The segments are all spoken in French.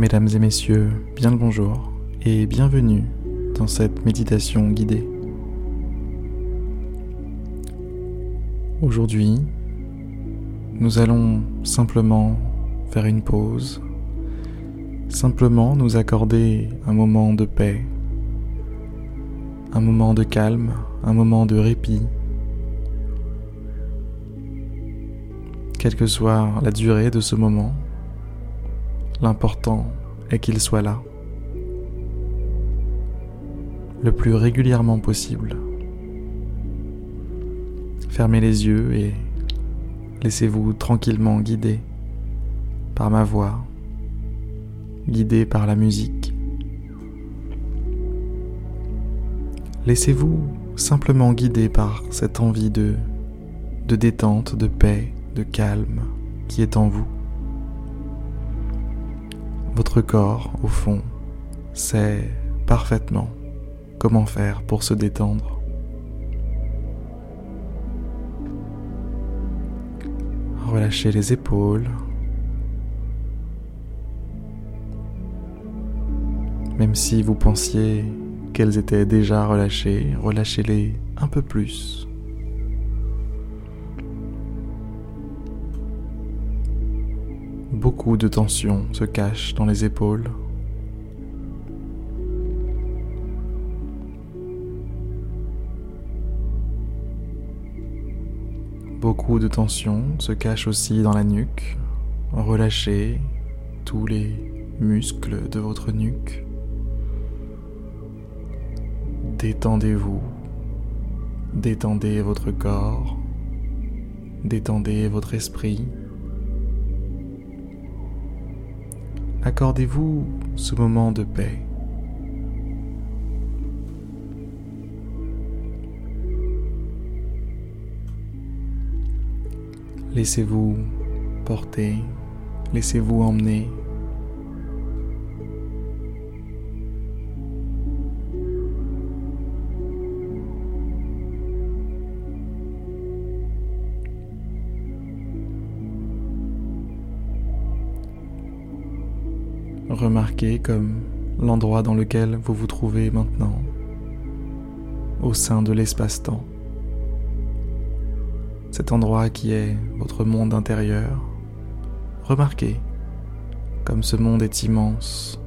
Mesdames et messieurs, bien le bonjour et bienvenue dans cette méditation guidée. Aujourd'hui, nous allons simplement faire une pause, simplement nous accorder un moment de paix, un moment de calme, un moment de répit, quelle que soit la durée de ce moment. L'important est qu'il soit là, le plus régulièrement possible. Fermez les yeux et laissez-vous tranquillement guider par ma voix, guidé par la musique. Laissez-vous simplement guider par cette envie de, de détente, de paix, de calme qui est en vous. Votre corps, au fond, sait parfaitement comment faire pour se détendre. Relâchez les épaules. Même si vous pensiez qu'elles étaient déjà relâchées, relâchez-les un peu plus. Beaucoup de tension se cache dans les épaules. Beaucoup de tension se cache aussi dans la nuque. Relâchez tous les muscles de votre nuque. Détendez-vous. Détendez votre corps. Détendez votre esprit. Accordez-vous ce moment de paix. Laissez-vous porter, laissez-vous emmener Remarquez comme l'endroit dans lequel vous vous trouvez maintenant, au sein de l'espace-temps. Cet endroit qui est votre monde intérieur. Remarquez comme ce monde est immense,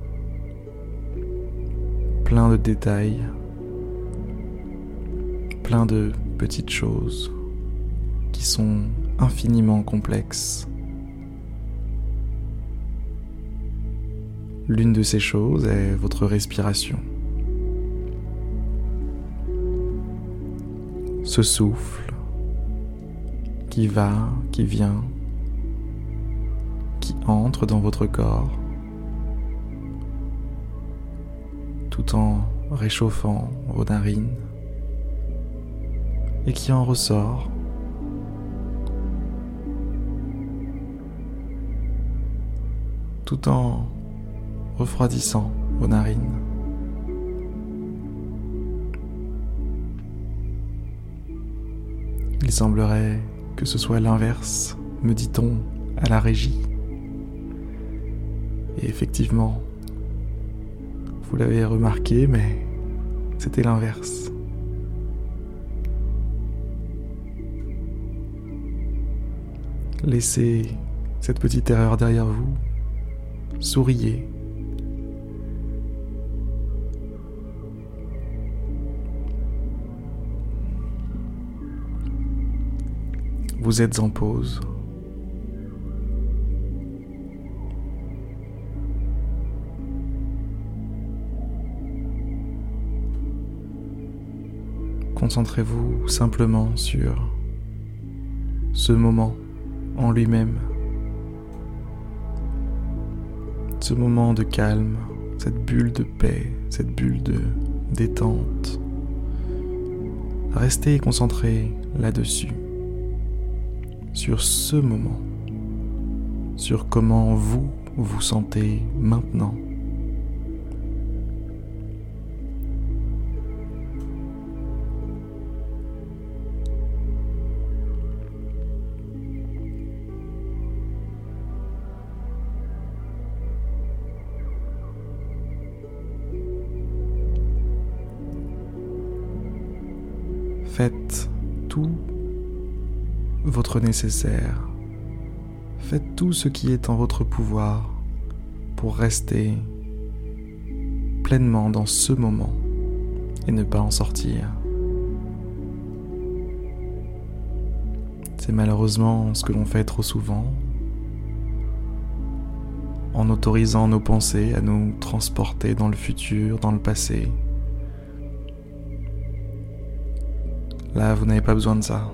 plein de détails, plein de petites choses qui sont infiniment complexes. L'une de ces choses est votre respiration. Ce souffle qui va, qui vient, qui entre dans votre corps, tout en réchauffant vos narines, et qui en ressort tout en refroidissant vos narines. Il semblerait que ce soit l'inverse, me dit-on, à la régie. Et effectivement, vous l'avez remarqué, mais c'était l'inverse. Laissez cette petite erreur derrière vous, souriez Vous êtes en pause. Concentrez-vous simplement sur ce moment en lui-même, ce moment de calme, cette bulle de paix, cette bulle de détente. Restez concentré là-dessus sur ce moment, sur comment vous vous sentez maintenant. Faites tout votre nécessaire. Faites tout ce qui est en votre pouvoir pour rester pleinement dans ce moment et ne pas en sortir. C'est malheureusement ce que l'on fait trop souvent en autorisant nos pensées à nous transporter dans le futur, dans le passé. Là, vous n'avez pas besoin de ça.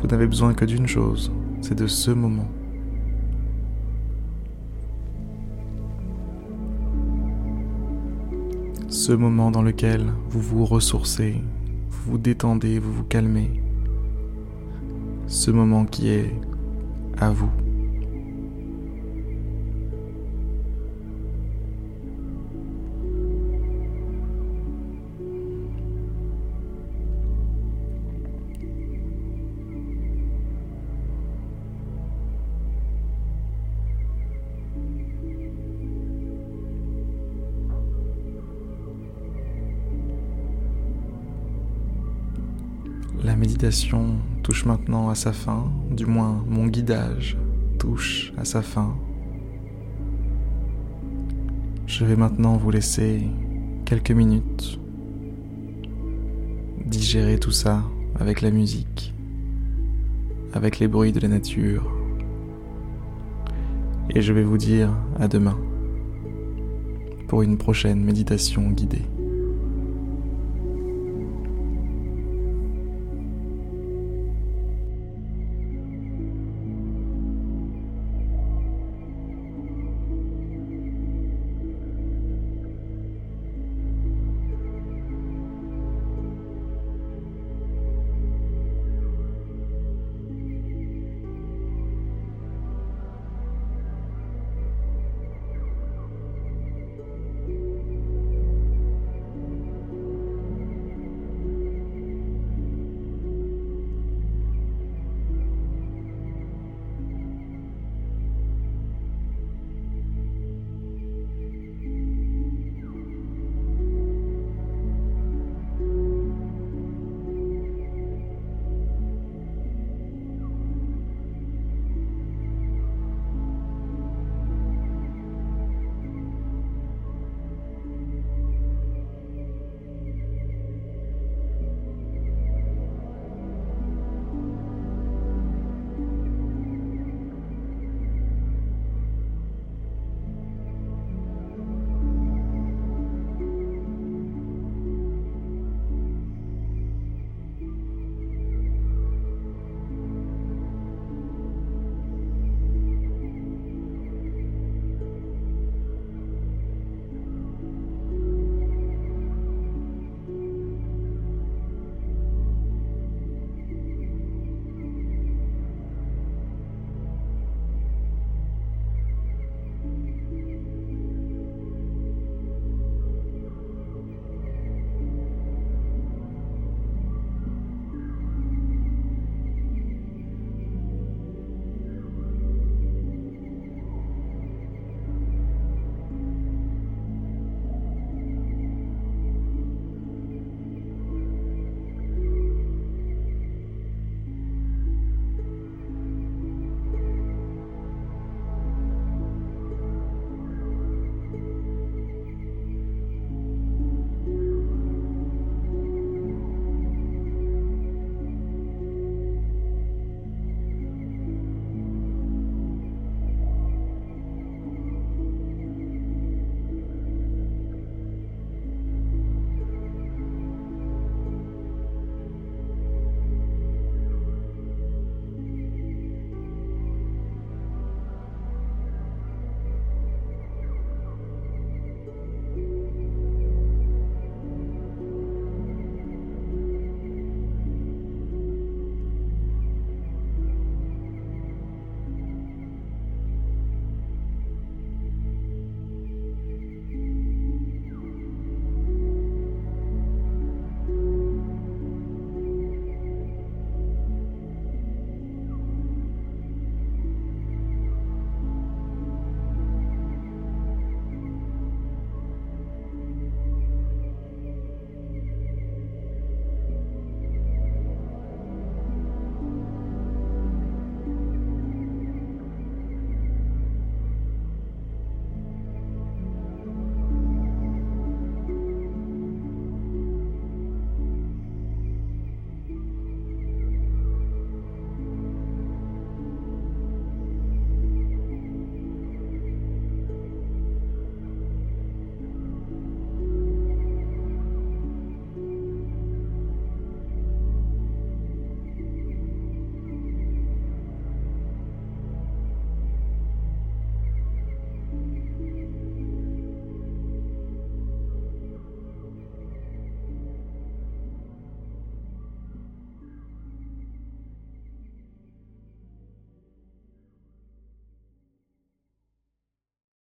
Vous n'avez besoin que d'une chose, c'est de ce moment. Ce moment dans lequel vous vous ressourcez, vous vous détendez, vous vous calmez. Ce moment qui est à vous. Méditation touche maintenant à sa fin, du moins mon guidage touche à sa fin. Je vais maintenant vous laisser quelques minutes digérer tout ça avec la musique, avec les bruits de la nature. Et je vais vous dire à demain pour une prochaine méditation guidée.